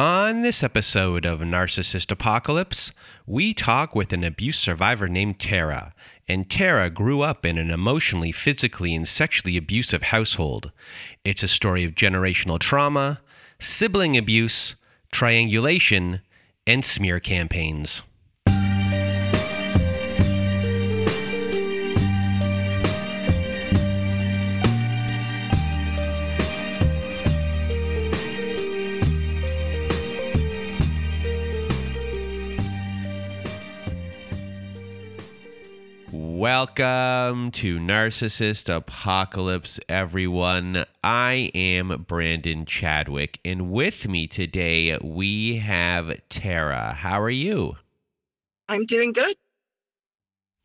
On this episode of Narcissist Apocalypse, we talk with an abuse survivor named Tara. And Tara grew up in an emotionally, physically, and sexually abusive household. It's a story of generational trauma, sibling abuse, triangulation, and smear campaigns. Welcome to Narcissist Apocalypse, everyone. I am Brandon Chadwick, and with me today we have Tara. How are you? I'm doing good.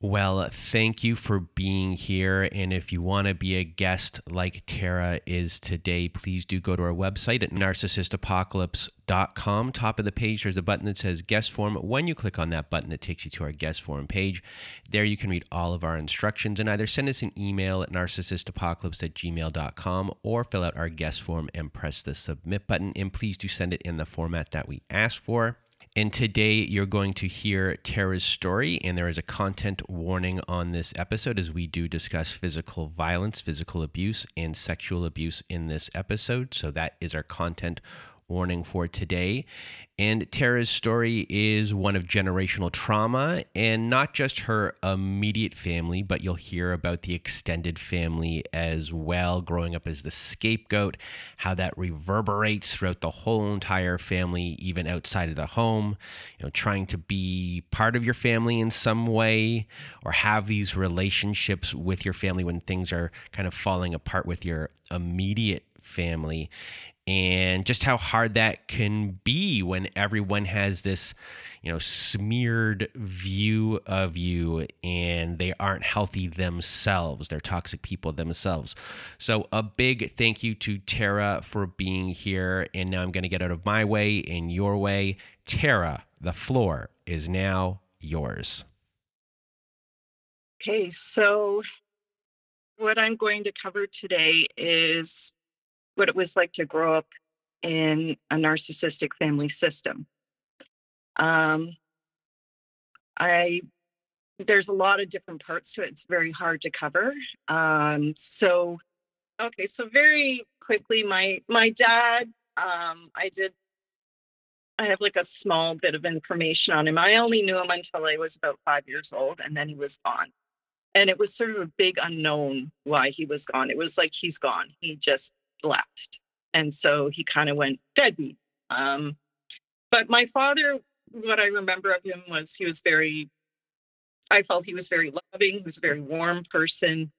Well, thank you for being here. And if you want to be a guest like Tara is today, please do go to our website at narcissistapocalypse.com. Top of the page, there's a button that says guest form. When you click on that button, it takes you to our guest form page. There you can read all of our instructions and either send us an email at narcissistapocalypse at gmail.com or fill out our guest form and press the submit button. And please do send it in the format that we asked for. And today you're going to hear Tara's story, and there is a content warning on this episode as we do discuss physical violence, physical abuse, and sexual abuse in this episode. So that is our content warning for today. And Tara's story is one of generational trauma and not just her immediate family, but you'll hear about the extended family as well, growing up as the scapegoat, how that reverberates throughout the whole entire family, even outside of the home, you know, trying to be part of your family in some way or have these relationships with your family when things are kind of falling apart with your immediate family and just how hard that can be when everyone has this you know smeared view of you and they aren't healthy themselves. They're toxic people themselves. So a big thank you to tara for being here. And now i'm going to get out of my way and your way. Tara the floor is now yours. Okay so what i'm going to cover today is what it was like to grow up in a narcissistic family system. Um, I there's a lot of different parts to it. It's very hard to cover. Um, so, okay, so very quickly, my my dad. Um, I did. I have like a small bit of information on him. I only knew him until I was about five years old, and then he was gone. And it was sort of a big unknown why he was gone. It was like he's gone. He just left. And so he kind of went deadbeat. Um, but my father, what I remember of him was he was very, I felt he was very loving. He was a very warm person.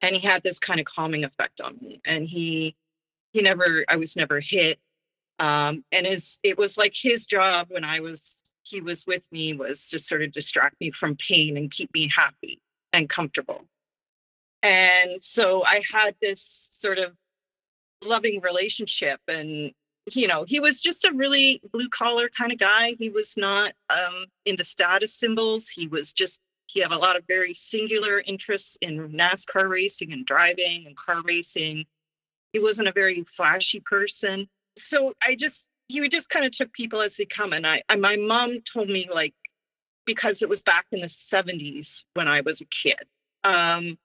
And he had this kind of calming effect on me. And he, he never, I was never hit. Um, and his, it was like his job when I was, he was with me was to sort of distract me from pain and keep me happy and comfortable. And so I had this sort of loving relationship and you know he was just a really blue collar kind of guy. He was not um, into status symbols. He was just he had a lot of very singular interests in nascar racing and driving and car racing. He wasn't a very flashy person. So i just he just kind of took people as they come and i, I my mom told me like because it was back in the 70s when i was a kid. Um,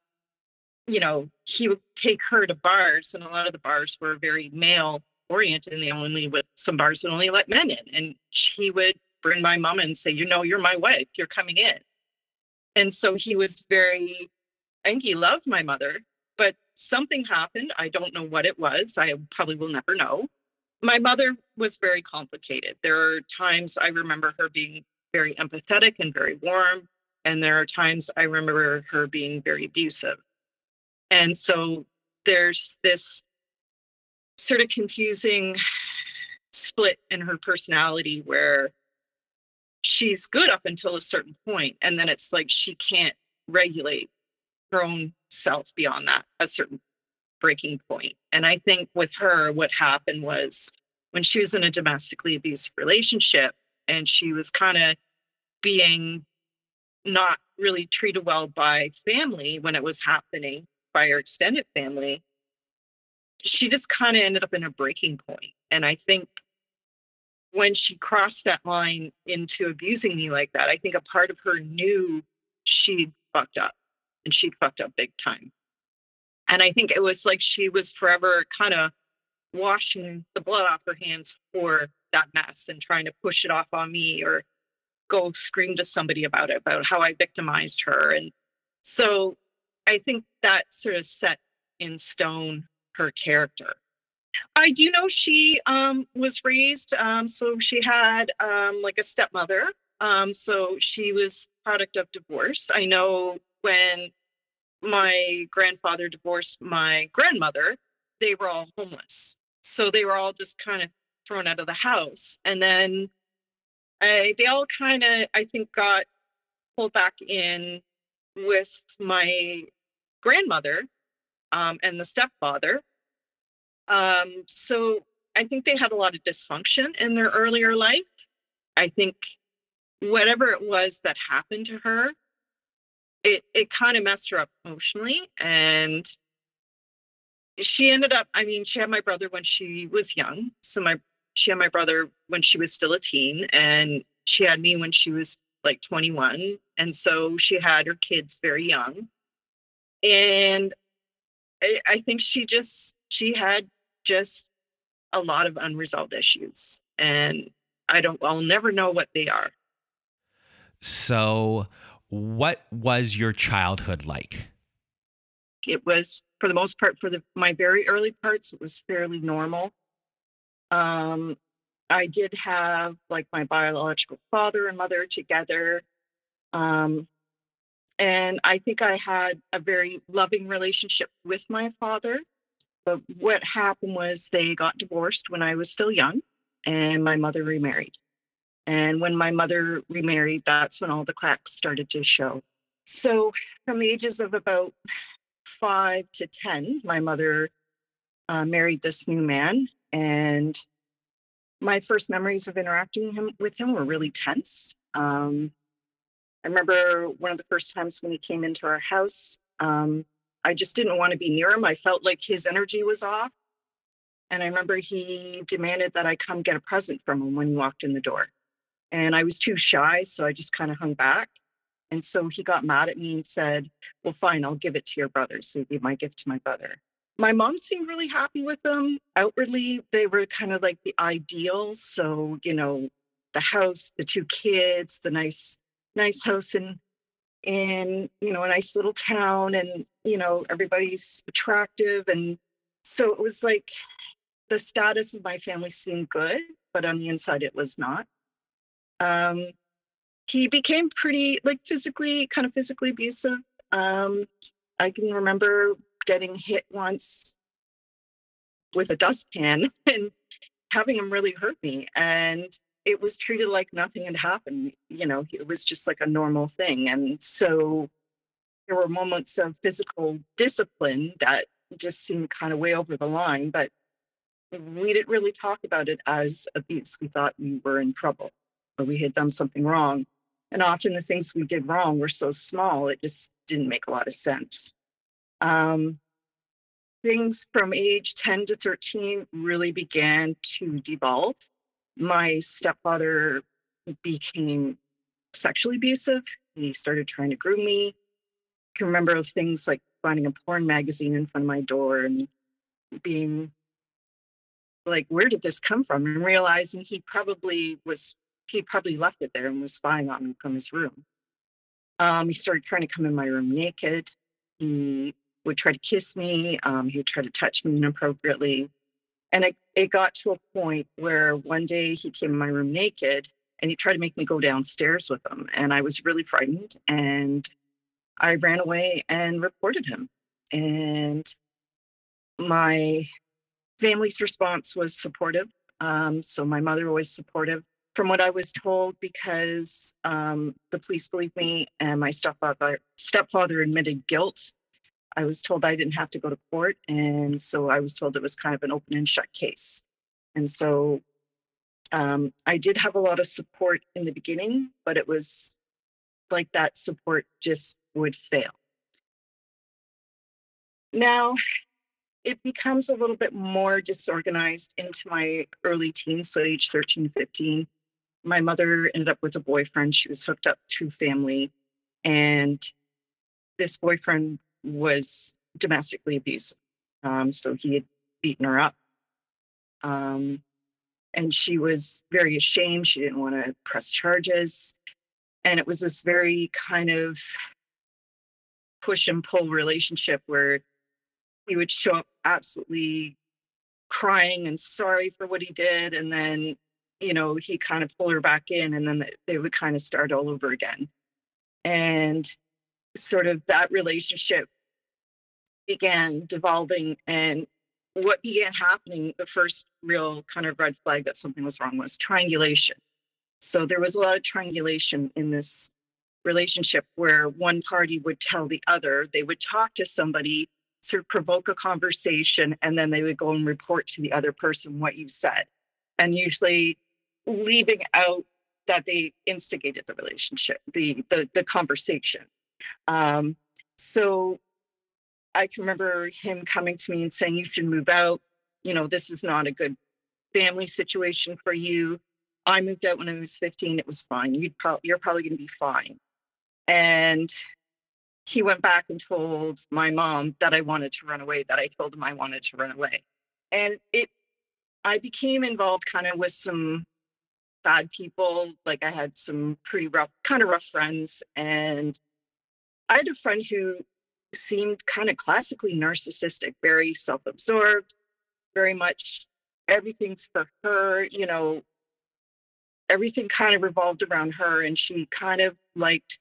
you know, he would take her to bars, and a lot of the bars were very male oriented, and they only would some bars would only let men in. And he would bring my mom and say, "You know, you're my wife. You're coming in." And so he was very, I think he loved my mother, but something happened. I don't know what it was. I probably will never know. My mother was very complicated. There are times I remember her being very empathetic and very warm. And there are times I remember her being very abusive. And so there's this sort of confusing split in her personality where she's good up until a certain point and then it's like she can't regulate her own self beyond that a certain breaking point. And i think with her what happened was when she was in a domestically abusive relationship and she was kind of being not really treated well by family when it was happening by her extended family, she just kind of ended up in a breaking point. And I think when she crossed that line into abusing me like that, I think a part of her knew she'd fucked up and she'd fucked up big time. And I think it was like she was forever kind of washing the blood off her hands for that mess and trying to push it off on me or go scream to somebody about it, about how I victimized her. And so I think that sort of set in stone her character. I do know she um, was raised, um, so she had um, like a stepmother. Um, so she was product of divorce. I know when my grandfather divorced my grandmother, they were all homeless. So they were all just kind of thrown out of the house. And then I, they all kind of, I think, got pulled back in with my grandmother um, and the stepfather. Um, so I think they had a lot of dysfunction in their earlier life. I think whatever it was that happened to her, it it kind of messed her up emotionally, and she ended up. I mean, she had my brother when she was young, so my she had my brother when she was still a teen, and she had me when she was like 21, and so she had her kids very young, and I, I think she just she had just a lot of unresolved issues and i don't i'll never know what they are. So what was your childhood like? It was for the most part for the my very early parts it was fairly normal. Um i did have like my biological father and mother together. Um and i think i had a very loving relationship with my father but what happened was they got divorced when I was still young, and my mother remarried. And when my mother remarried, that's when all the cracks started to show. So, from the ages of about five to 10, my mother uh, married this new man. And my first memories of interacting him, with him were really tense. Um, I remember one of the first times when he came into our house, um, I just didn't want to be near him. I felt like his energy was off. And I remember he demanded that I come get a present from him when he walked in the door. And I was too shy, so I just kind of hung back. And so he got mad at me and said, Well, fine, I'll give it to your brother. So he gave my gift to my brother. My mom seemed really happy with them. Outwardly, they were kind of like the ideal. So, you know, the house, the two kids, the nice, nice house in in you know a nice little town and you know everybody's attractive and so it was like the status of my family seemed good but on the inside it was not. Um he became pretty like physically kind of physically abusive. Um i can remember getting hit once with a dustpan and having him really hurt me and it was treated like nothing had happened. You know, it was just like a normal thing. And so there were moments of physical discipline that just seemed kind of way over the line, but we didn't really talk about it as abuse. We thought we were in trouble or we had done something wrong. And often the things we did wrong were so small, it just didn't make a lot of sense. Um, things from age 10 to 13 really began to devolve my stepfather became sexually abusive. He started trying to groom me. I can remember things like finding a porn magazine in front of my door and being like, where did this come from? And realizing he probably was, he probably left it there and was spying on me from his room. Um, he started trying to come in my room naked. He would try to kiss me. Um, he would try to touch me inappropriately. And it, it got to a point where one day he came in my room naked and he tried to make me go downstairs with him. And I was really frightened and I ran away and reported him. And my family's response was supportive. Um, so my mother was supportive from what I was told because um, the police believed me and my stepfather stepfather admitted guilt I was told I didn't have to go to court. And so I was told it was kind of an open and shut case. And so um, I did have a lot of support in the beginning, but it was like that support just would fail. Now, it becomes a little bit more disorganized into my early teens, so age 13, 15. My mother ended up with a boyfriend. She was hooked up to family. And this boyfriend was domestically abusive. Um, so he had beaten her up. Um, and she was very ashamed. She didn't want to press charges. And it was this very kind of push and pull relationship where he would show up absolutely crying and sorry for what he did. And then, you know, he kind of pull her back in and then they would kind of start all over again. And sort of that relationship began devolving and what began happening the first real kind of red flag that something was wrong was triangulation. So there was a lot of triangulation in this relationship where one party would tell the other they would talk to somebody sort of provoke a conversation and then they would go and report to the other person what you said and usually leaving out that they instigated the relationship the the, the conversation um, so I can remember him coming to me and saying, You should move out. You know, this is not a good family situation for you. I moved out when I was 15. It was fine. You'd pro- you're probably going to be fine. And he went back and told my mom that I wanted to run away, that I told him I wanted to run away. And it, I became involved kind of with some bad people. Like I had some pretty rough, kind of rough friends. And I had a friend who seemed kind of classically narcissistic, very self absorbed, very much everything's for her, you know, everything kind of revolved around her. And she kind of liked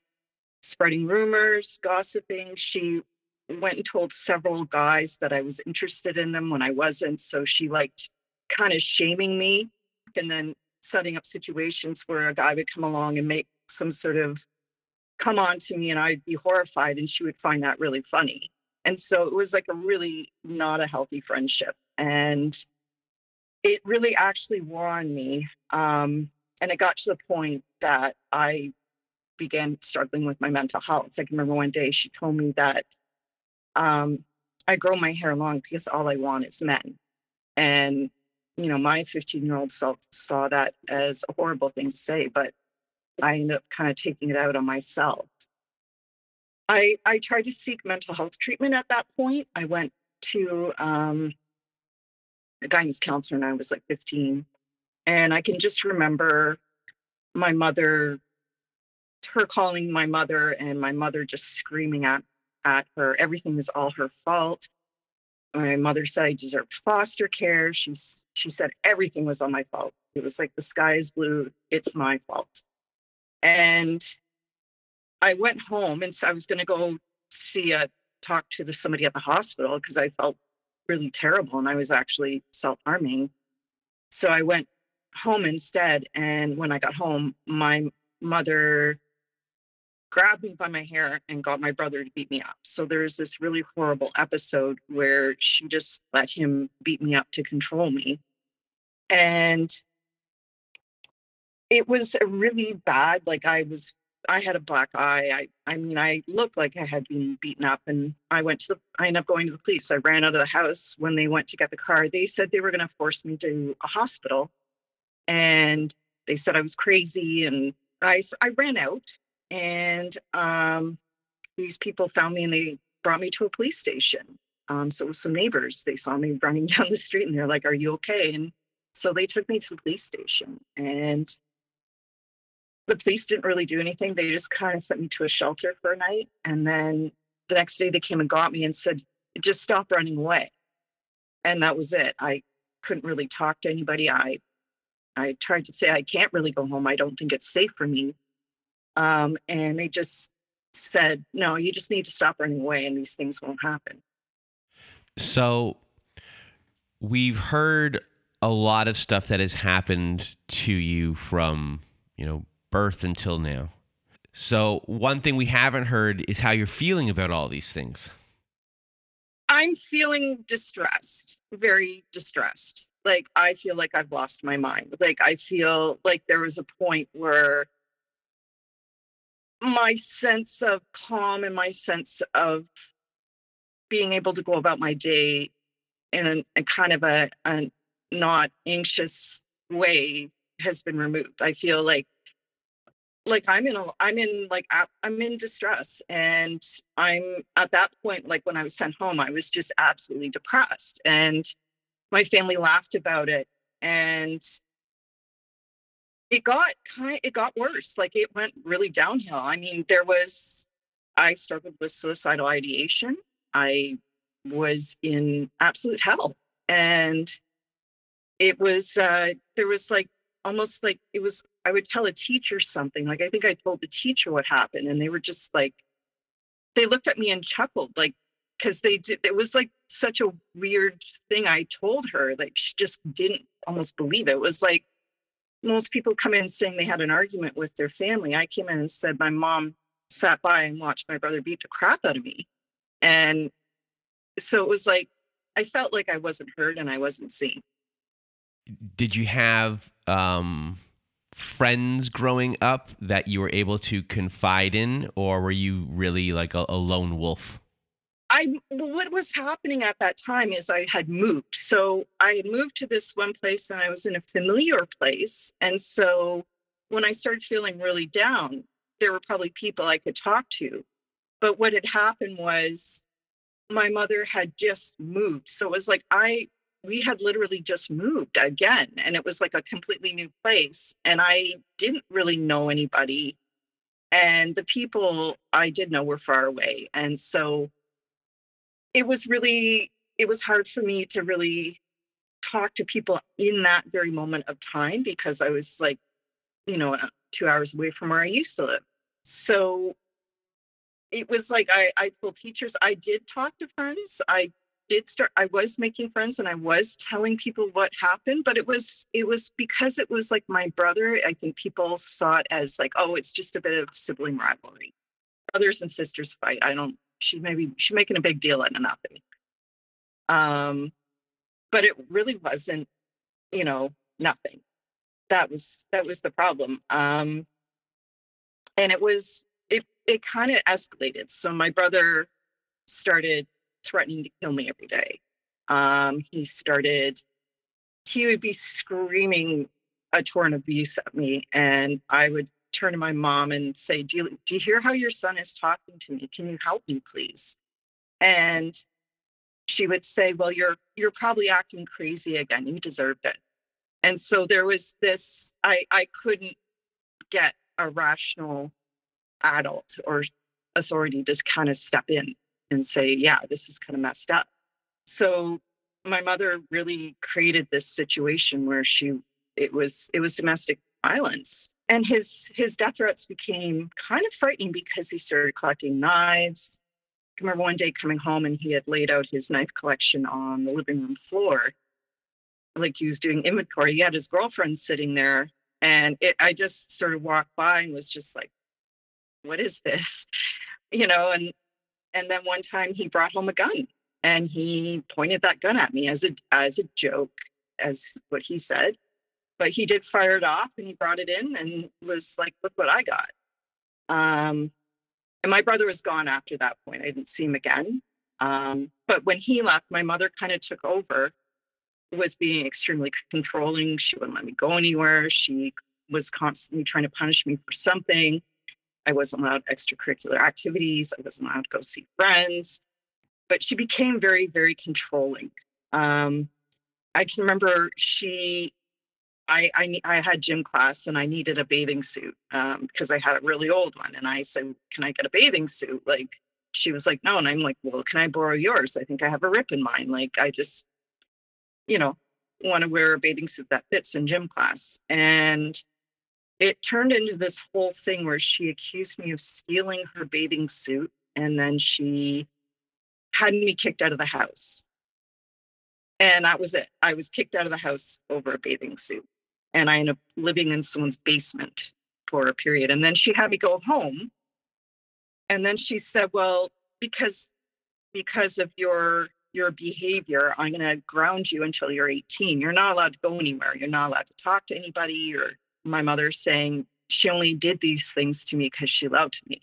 spreading rumors, gossiping. She went and told several guys that I was interested in them when I wasn't. So she liked kind of shaming me and then setting up situations where a guy would come along and make some sort of come on to me and I'd be horrified and she would find that really funny. And so it was like a really not a healthy friendship. And it really actually wore on me. Um, and it got to the point that I began struggling with my mental health. I can remember one day she told me that um, I grow my hair long because all I want is men. And, you know, my 15 year old self saw that as a horrible thing to say, but I ended up kind of taking it out on myself. I I tried to seek mental health treatment at that point. I went to um, a guidance counselor when I was like 15. And I can just remember my mother, her calling my mother, and my mother just screaming at, at her. Everything was all her fault. My mother said I deserved foster care. She's she said everything was all my fault. It was like the sky is blue. It's my fault. And I went home and so I was going to go see a talk to the, somebody at the hospital because I felt really terrible and I was actually self harming. So I went home instead. And when I got home, my mother grabbed me by my hair and got my brother to beat me up. So there's this really horrible episode where she just let him beat me up to control me. And it was really bad like i was i had a black eye i i mean i looked like i had been beaten up and i went to the i ended up going to the police. I ran out of the house when they went to get the car. They said they were going to force me to a hospital and they said i was crazy and i i ran out and um these people found me and they brought me to a police station. Um so some neighbors. They saw me running down the street and they're like are you okay? And so they took me to the police station and the police didn't really do anything. They just kind of sent me to a shelter for a night. And then the next day they came and got me and said, just stop running away. And that was it. I couldn't really talk to anybody. I I tried to say I can't really go home. I don't think it's safe for me. Um, and they just said, no, you just need to stop running away and these things won't happen. So we've heard a lot of stuff that has happened to you from, you know, birth until now. So, one thing we haven't heard is how you're feeling about all these things. I'm feeling distressed, very distressed. Like, I feel like I've lost my mind. Like, I feel like there was a point where my sense of calm and my sense of being able to go about my day in a, a kind of a, a not anxious way has been removed. I feel like like I'm in a I'm in like I'm in distress and I'm at that point like when I was sent home I was just absolutely depressed and my family laughed about it and it got kind it got worse like it went really downhill. I mean there was i struggled with suicidal ideation. I was in absolute hell and it was uh there was like almost like it was i would tell a teacher something like i think i told the teacher what happened and they were just like they looked at me and chuckled like because they did it was like such a weird thing i told her like she just didn't almost believe it, it was like most people come in saying they had an argument with their family. I came in and said my mom sat by and watched my brother beat the crap out of me. And so it was like I felt like I wasn't heard and I wasn't seen. Did you have um, friends growing up that you were able to confide in, or were you really like a, a lone wolf? I what was happening at that time is I had moved. So I had moved to this one place and I was in a familiar place. And so when I started feeling really down, there were probably people I could talk to. But what had happened was my mother had just moved. So it was like I we had literally just moved again and it was like a completely new place and I didn't really know anybody and the people I did know were far away. And so it was really it was hard for me to really talk to people in that very moment of time because I was like, you know, uh, two hours away from where I used to live. So it was like I, I told teachers I did talk to friends. I did start I was making friends and I was telling people what happened, but it was it was because it was like my brother. I think people saw it as like, oh, it's just a bit of sibling rivalry. Brothers and sisters fight. I don't she maybe she making a big deal out of nothing. Um, but it really wasn't, you know, nothing. That was that was the problem. Um, and it was it it kind of escalated. So my brother started threatening to kill me every day. Um, he started he would be screaming a torrent of abuse at me and I would turn to my mom and say, do you, do you hear how your son is talking to me? Can you help me, please? And she would say, Well, you're you're probably acting crazy again. You deserved it. And so there was this, I I couldn't get a rational adult or authority to kind of step in and say, yeah, this is kind of messed up. So my mother really created this situation where she it was it was domestic violence and his his death threats became kind of frightening because he started collecting knives. I remember one day coming home and he had laid out his knife collection on the living room floor, like he was doing inventory. He had his girlfriend sitting there, and it, I just sort of walked by and was just like, "What is this?" You know. And and then one time he brought home a gun and he pointed that gun at me as a as a joke, as what he said but he did fire it off and he brought it in and was like, look what I got. Um, and my brother was gone after that point. I didn't see him again. Um, but when he left, my mother kind of took over, was being extremely controlling. She wouldn't let me go anywhere. She was constantly trying to punish me for something. I wasn't allowed extracurricular activities. I wasn't allowed to go see friends. But she became very, very controlling. Um, I can remember she I, I, I had gym class and I needed a bathing suit because um, I had a really old one. And I said, "Can I get a bathing suit?" Like she was like, "No," and I'm like, "Well, can I borrow yours? I think I have a rip in mine. Like I just, you know, want to wear a bathing suit that fits in gym class." And it turned into this whole thing where she accused me of stealing her bathing suit, and then she had me kicked out of the house. And that was it. I was kicked out of the house over a bathing suit and I ended up living in someone's basement for a period. And then she had me go home. And then she said, Well, because because of your your behavior, I'm gonna ground you until you're 18. You're not allowed to go anywhere. You're not allowed to talk to anybody. Or my mother saying she only did these things to me because she loved me.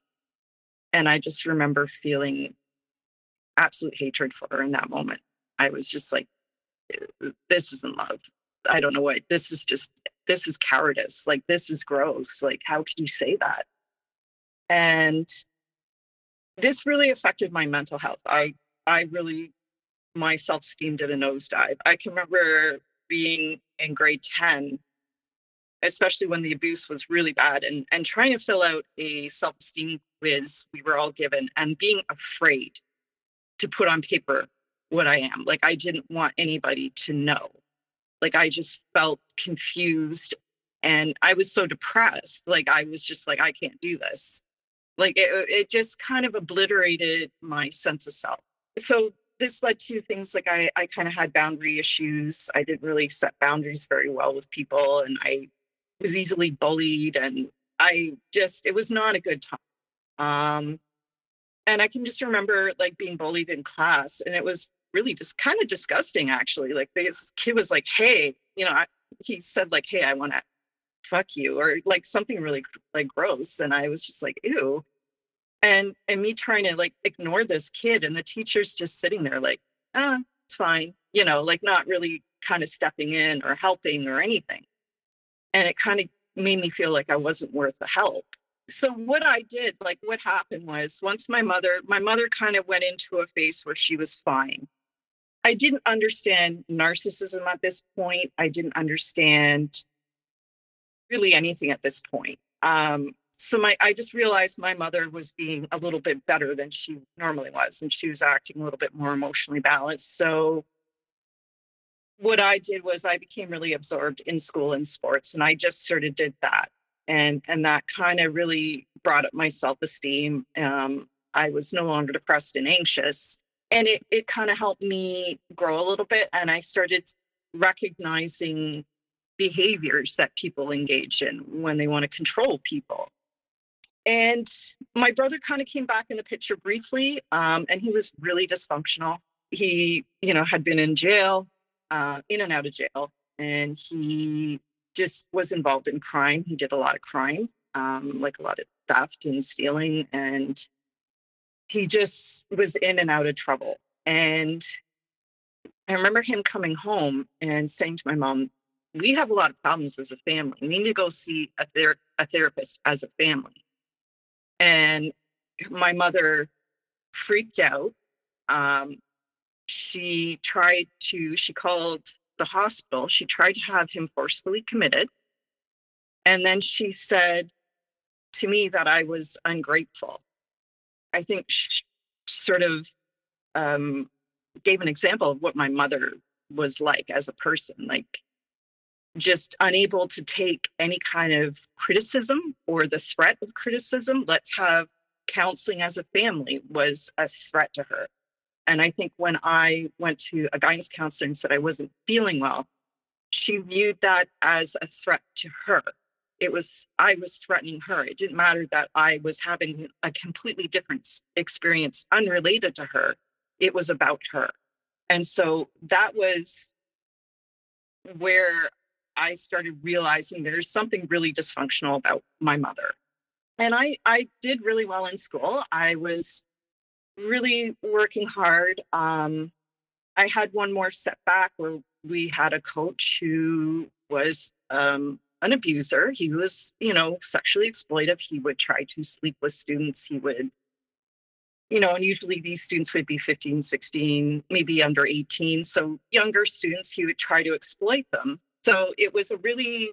And I just remember feeling absolute hatred for her in that moment. I was just like, uh, this isn't love. I don't know what this is just this is cowardice. Like this is gross. Like how could you say that? And this really affected my mental health. I I really my self-esteem did a nosedive. I can remember being in grade 10 especially when the abuse was really bad and and trying to fill out a self-esteem quiz we were all given and being afraid to put on paper what I am. Like I didn't want anybody to know. Like I just felt confused and I was so depressed. Like I was just like I can't do this. Like it, it just kind of obliterated my sense of self. So this led to things like I, I kind of had boundary issues. I didn't really set boundaries very well with people and I was easily bullied and I just it was not a good time. Um and I can just remember like being bullied in class and it was really just kind of disgusting actually. Like this kid was like, "Hey, you know, I, he said like, "Hey, I want to fuck you," or like something really like gross, and I was just like, "Ew." And and me trying to like ignore this kid, and the teacher's just sitting there like, "Ah, it's fine," you know, like not really kind of stepping in or helping or anything. And it kind of made me feel like I wasn't worth the help. So what i did like what happened was once my mother my mother kind of went into a phase where she was fine. I didn't understand narcissism at this point. I didn't understand really anything at this point. Um, so my i just realized my mother was being a little bit better than she normally was and she was acting a little bit more emotionally balanced. So what i did was i became really absorbed in school and sports and i just sort of did that. And and that kind of really brought up my self-esteem. Um, i was no longer depressed and anxious and it, it kind of helped me grow a little bit and i started recognizing behaviors that people engage in when they want to control people. And my brother kind of came back in the picture briefly um, and he was really dysfunctional. He you know had been in jail uh, in and out of jail and he just was involved in crime. He did a lot of crime, um, like a lot of theft and stealing, and he just was in and out of trouble. And I remember him coming home and saying to my mom, "We have a lot of problems as a family. We need to go see a, ther- a therapist as a family." And my mother freaked out. Um, she tried to. She called the hospital. She tried to have him forcefully committed. And then she said to me that I was ungrateful. I think she sort of um, gave an example of what my mother was like as a person, like just unable to take any kind of criticism or the threat of criticism. Let's have counseling as a family was a threat to her. And I think when I went to a guidance counselor and said I wasn't feeling well, she viewed that as a threat to her. It was, I was threatening her. It didn't matter that I was having a completely different experience unrelated to her. It was about her. And so that was where I started realizing there's something really dysfunctional about my mother. And I, I did really well in school. I was really working hard. Um, I had one more setback where we had a coach who was um, an abuser. He was, you know, sexually exploitive. He would try to sleep with students. He would, you know, and usually these students would be 15, 16, maybe under 18. So younger students, he would try to exploit them. So it was a really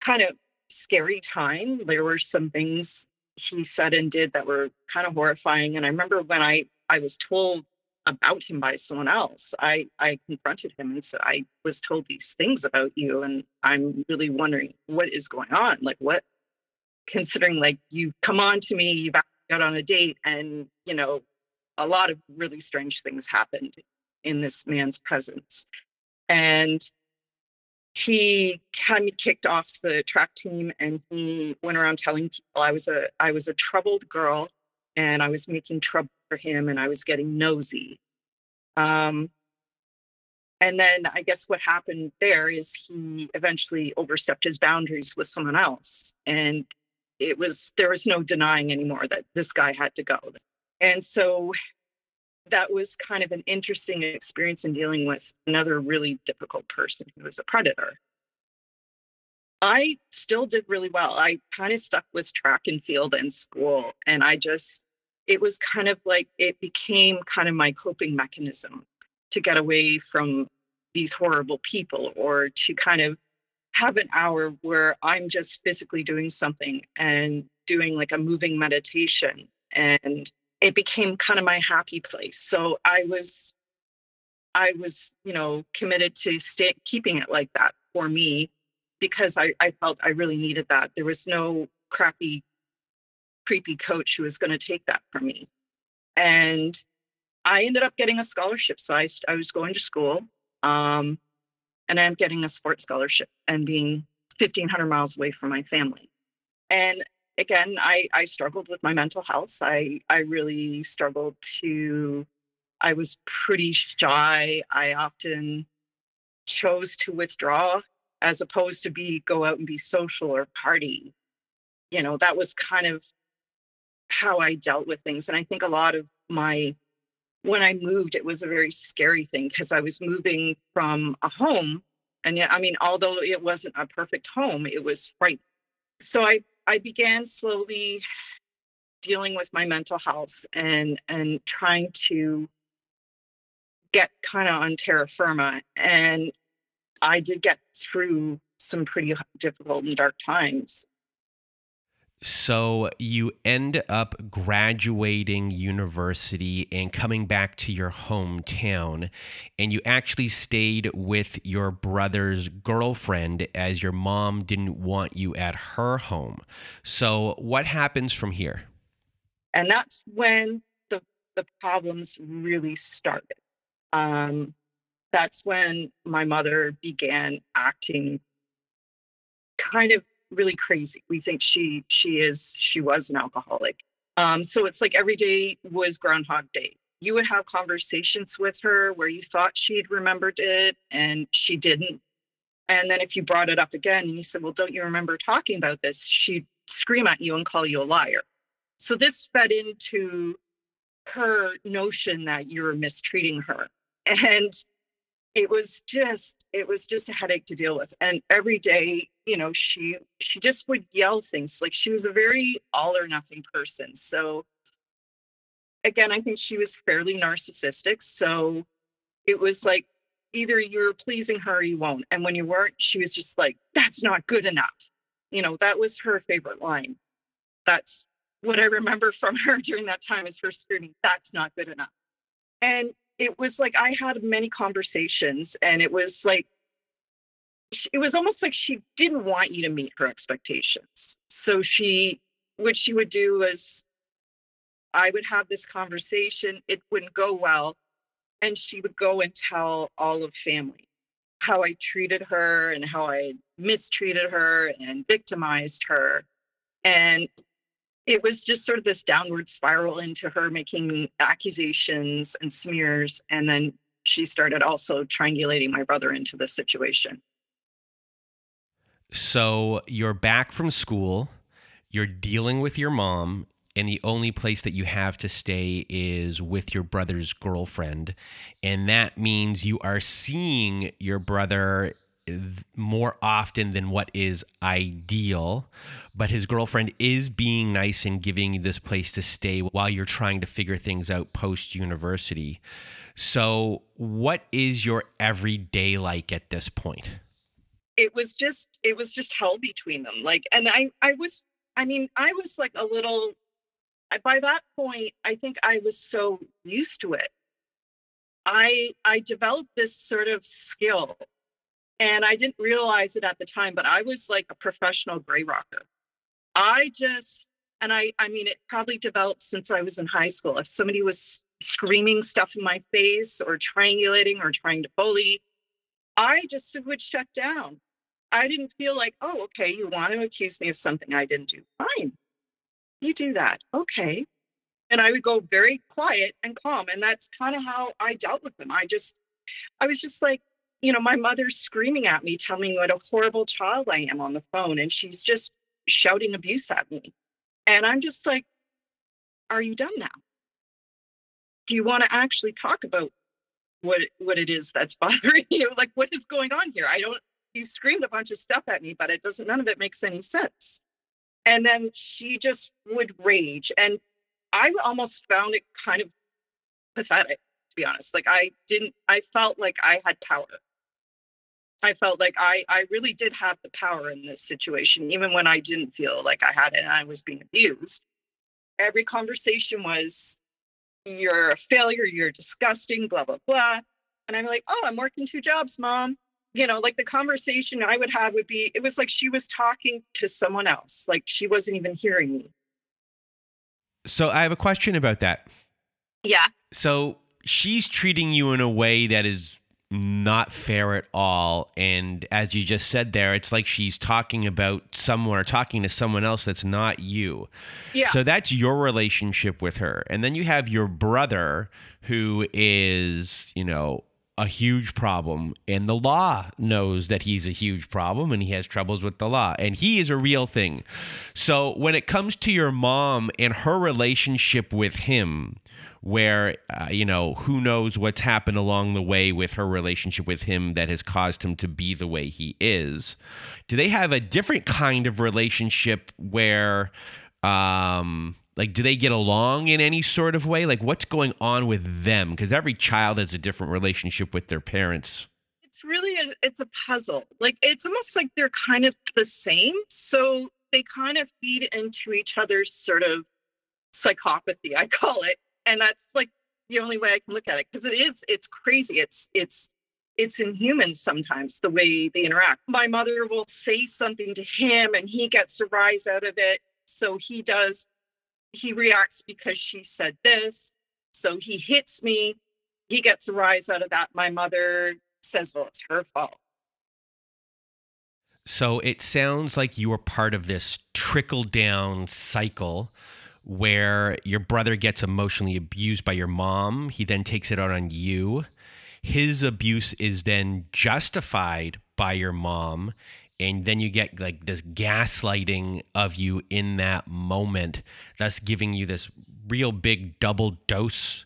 kind of scary time. There were some things he said and did that were kind of horrifying. And I remember when I I was told about him by someone else, I I confronted him and said, I was told these things about you, and I'm really wondering what is going on. Like what considering like you've come on to me, you've got on a date, and you know, a lot of really strange things happened in this man's presence. And he had me kicked off the track team and he went around telling people I was a I was a troubled girl and I was making trouble for him and I was getting nosy. Um, and then I guess what happened there is he eventually overstepped his boundaries with someone else. And it was there was no denying anymore that this guy had to go. And so that was kind of an interesting experience in dealing with another really difficult person who was a predator. I still did really well. I kind of stuck with track and field in school. And I just, it was kind of like it became kind of my coping mechanism to get away from these horrible people or to kind of have an hour where I'm just physically doing something and doing like a moving meditation. And it became kind of my happy place. So I was, I was, you know, committed to stay, keeping it like that for me because I, I felt I really needed that. There was no crappy, creepy coach who was going to take that from me. And I ended up getting a scholarship. So I, I was going to school um, and I'm getting a sports scholarship and being 1,500 miles away from my family. And again, I, I struggled with my mental health. I, I really struggled to, I was pretty shy. I often chose to withdraw as opposed to be go out and be social or party. You know, that was kind of how I dealt with things. And I think a lot of my when I moved, it was a very scary thing because I was moving from a home. And yet, I mean, although it wasn't a perfect home, it was frightening. So I, I began slowly dealing with my mental health and and trying to get kind of on terra firma. And I did get through some pretty difficult and dark times. So you end up graduating university and coming back to your hometown, and you actually stayed with your brother's girlfriend as your mom didn't want you at her home. So what happens from here? And that's when the the problems really started. Um, that's when my mother began acting kind of really crazy. We think she she is she was an alcoholic. Um, so it's like every day was Groundhog Day. You would have conversations with her where you thought she'd remembered it and she didn't. And then if you brought it up again and you said, Well, don't you remember talking about this? She'd scream at you and call you a liar. So this fed into her notion that you were mistreating her. And it was just it was just a headache to deal with and every day you know she she just would yell things like she was a very all or nothing person so again i think she was fairly narcissistic so it was like either you're pleasing her or you won't and when you weren't she was just like that's not good enough. You know that was her favorite line. That's what i remember from her during that time is her screaming that's not good enough. And it was like I had many conversations, and it was like it was almost like she didn't want you to meet her expectations. So she, what she would do was, I would have this conversation. It wouldn't go well, and she would go and tell all of family how I treated her and how I mistreated her and victimized her. And it was just sort of this downward spiral into her making accusations and smears. And then she started also triangulating my brother into this situation. So you're back from school, you're dealing with your mom, and the only place that you have to stay is with your brother's girlfriend. And that means you are seeing your brother more often than what is ideal. But his girlfriend is being nice and giving you this place to stay while you're trying to figure things out post university. So, what is your everyday like at this point? It was just, it was just hell between them. Like, and I, I was, I mean, I was like a little, by that point, I think I was so used to it. I, I developed this sort of skill and I didn't realize it at the time, but I was like a professional gray rocker. I just, and I, I mean, it probably developed since I was in high school. If somebody was screaming stuff in my face or triangulating or trying to bully, I just would shut down. I didn't feel like, oh, okay, you want to accuse me of something I didn't do. Fine. You do that. Okay. And I would go very quiet and calm. And that's kind of how I dealt with them. I just, I was just like, you know, my mother's screaming at me, telling me what a horrible child I am on the phone. And she's just shouting abuse at me. And I'm just like, are you done now? do you want to actually talk about what what it is that's bothering you? Like what is going on here? I don't you screamed a bunch of stuff at me, but it doesn't none of it makes any sense. And then she just would rage. And I almost found it kind of pathetic, to be honest. Like I didn't I felt like I had power. I felt like I I really did have the power in this situation, even when I didn't feel like I had it and I was being abused. Every conversation was you're a failure, you're disgusting, blah, blah, blah. And I'm like, oh, I'm working two jobs, mom. You know, like the conversation I would have would be, it was like she was talking to someone else, like she wasn't even hearing me. So I have a question about that. Yeah. So she's treating you in a way that is not fair at all. And as you just said there, it's like she's talking about someone or talking to someone else that's not you. Yeah. So that's your relationship with her. And then you have your brother who is, you know, a huge problem and the law knows that he's a huge problem and he has troubles with the law and he is a real thing. So when it comes to your mom and her relationship with him, where uh, you know who knows what's happened along the way with her relationship with him that has caused him to be the way he is. Do they have a different kind of relationship where um like do they get along in any sort of way? Like what's going on with them? Because every child has a different relationship with their parents. It's really a, it's a puzzle. Like it's almost like they're kind of the same so they kind of feed into each other's sort of psychopathy i call it and that's like the only way I can look at it because it is it's crazy. It's it's it's inhuman sometimes the way they interact. My mother will say something to him and he gets a rise out of it. So he does, he reacts because she said this. So he hits me. He gets a rise out of that. My mother says, well, it's her fault. So it sounds like you are part of this trickle down cycle where your brother gets emotionally abused by your mom. He then takes it out on you. His abuse is then justified by your mom. And then you get like this gaslighting of you in that moment, thus giving you this real big double dose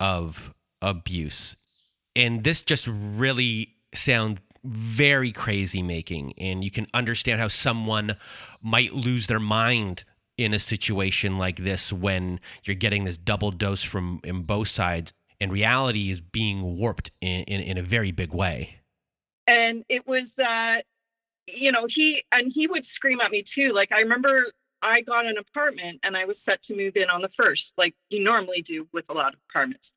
of abuse. And this just really sounds very crazy making. And you can understand how someone might lose their mind in a situation like this when you're getting this double dose from in both sides and reality is being warped in, in, in a very big way. And it was uh you know he and he would scream at me too. Like i remember i got an apartment and i was set to move in on the first like you normally do with a lot of apartments.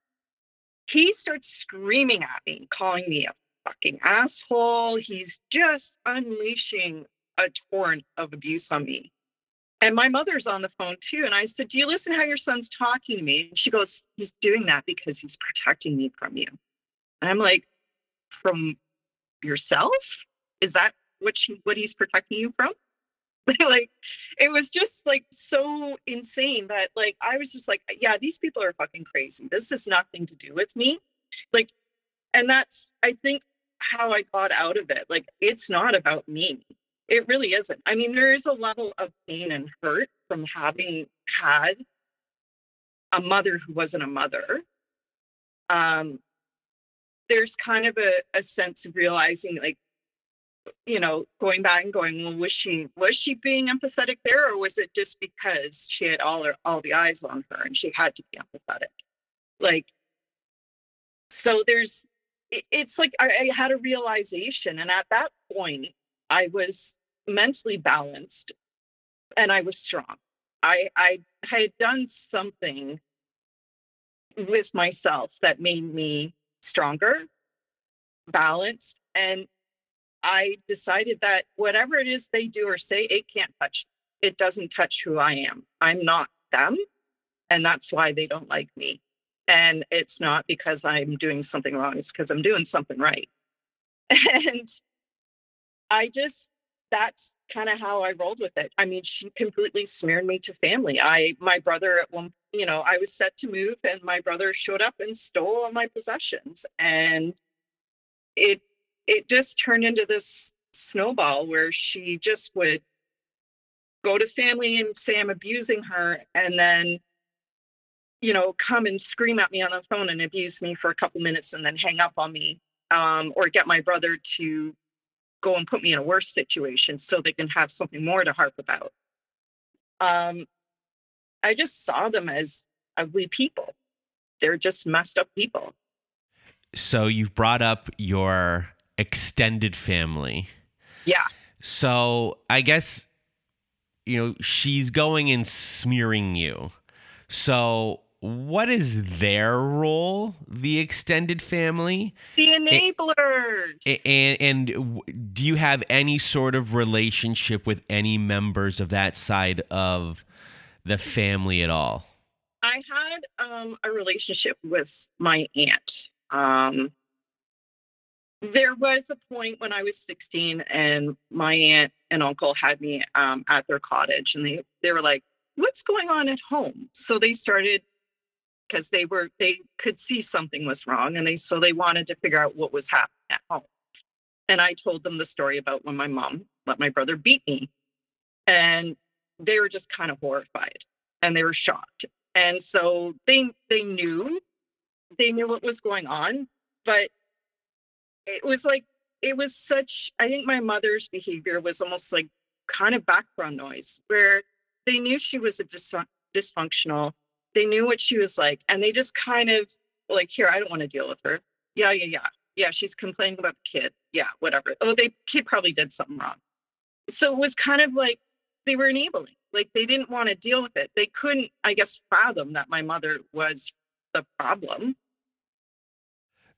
He starts screaming at me calling me a fucking asshole. He's just unleashing a torrent of abuse on me and my mother's on the phone too. And I said, Do you listen how your son's talking to me? And she goes, He's doing that because he's protecting me from you. And I'm like, From yourself? Is that what she, what he's protecting you from? like it was just like so insane that like I was just like, yeah, these people are fucking crazy. This has nothing to do with me. Like, and that's I think how I got out of it. Like, it's not about me. It really isn't. I mean, there is a level of pain and hurt from having had a mother who wasn't a mother. Um, there's kind of a, a sense of realizing, like, you know, going back and going, well, was she was she being empathetic there, or was it just because she had all her all the eyes on her and she had to be empathetic? Like, so there's, it, it's like I, I had a realization, and at that point, I was mentally balanced and I was strong. I, I had done something with myself that made me stronger, balanced, and I decided that whatever it is they do or say, it can't touch. It doesn't touch who I am. I'm not them, and that's why they don't like me. And it's not because I'm doing something wrong; it's because I'm doing something right. And I just that's kind of how I rolled with it. I mean, she completely smeared me to family. I, my brother at one, you know, I was set to move and my brother showed up and stole all my possessions. And it, it just turned into this snowball where she just would go to family and say I'm abusing her. And then you know, come and scream at me on the phone and abuse me for a couple minutes and then hang up on me, um, or get my brother to go and put me in a worse situation so they can have something more to harp about. Um, I just saw them as ugly people. They're just messed up people. So you've brought up your extended family. Yeah. So I guess you know she's going and smearing you. So what is their role? The extended family, the enablers. and and do you have any sort of relationship with any members of that side of the family at all? I had um, a relationship with my aunt. Um, there was a point when I was 16 and my aunt and uncle had me um, at their cottage and they, they were like, what's going on at home? So they started because they were, they could see something was wrong and they, so they wanted to figure out what was happening at home. And I told them the story about when my mom let my brother beat me. And they were just kind of horrified and they were shocked. And so they, they knew, they knew what was going on, but it was like it was such i think my mother's behavior was almost like kind of background noise where they knew she was a dysfunctional they knew what she was like and they just kind of like here i don't want to deal with her. Yeah yeah yeah. Yeah she's complaining about the kid. Yeah whatever. Oh the kid probably did something wrong. So it was kind of like they were enabling like they didn't want to deal with it. They couldn't i guess fathom that my mother was the problem.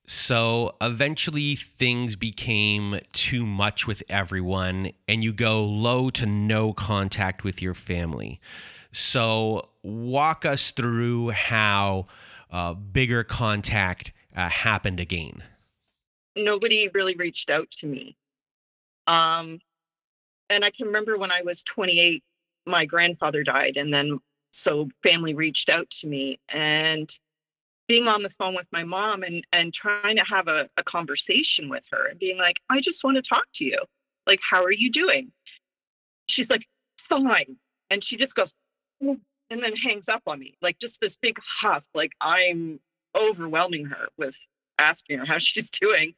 So eventually things became too much with everyone, and you go low to no contact with your family. So, walk us through how uh, bigger contact uh, happened again. Nobody really reached out to me. Um, and I can remember when I was 28, my grandfather died, and then so family reached out to me, and being on the phone with my mom and and trying to have a, a conversation with her and being like i just want to talk to you like how are you doing she's like fine and she just goes and then hangs up on me like just this big huff like i'm overwhelming her with asking her how she's doing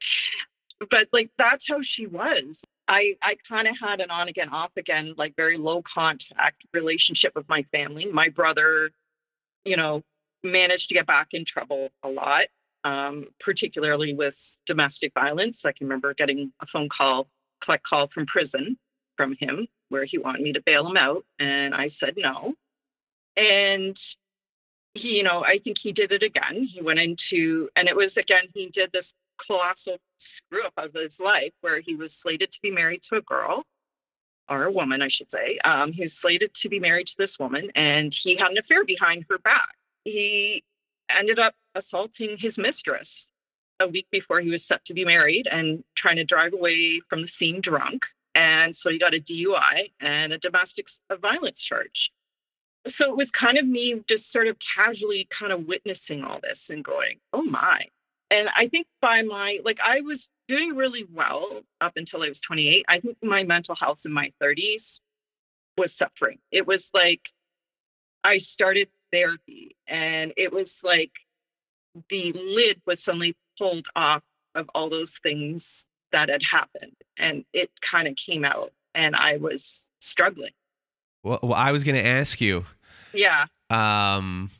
but like that's how she was i i kind of had an on again off again like very low contact relationship with my family my brother you know managed to get back in trouble a lot, um, particularly with domestic violence. I can remember getting a phone call, collect call from prison from him where he wanted me to bail him out. And I said no. And he, you know, I think he did it again. He went into, and it was again, he did this colossal screw up of his life where he was slated to be married to a girl or a woman, I should say. Um, he was slated to be married to this woman, and he had an affair behind her back he ended up assaulting his mistress a week before he was set to be married and trying to drive away from the scene drunk. And so he got a DUI and a domestic violence charge. So it was kind of me just sort of casually kind of witnessing all this and going, oh my. And I think by my, like, I was doing really well up until I was 28. I think my mental health in my 30s was suffering. It was like I started therapy. And it was like the lid was suddenly pulled off of all those things that had happened. And it kind of came out, and I was struggling. Well, well I was going to ask you. Yeah. Um,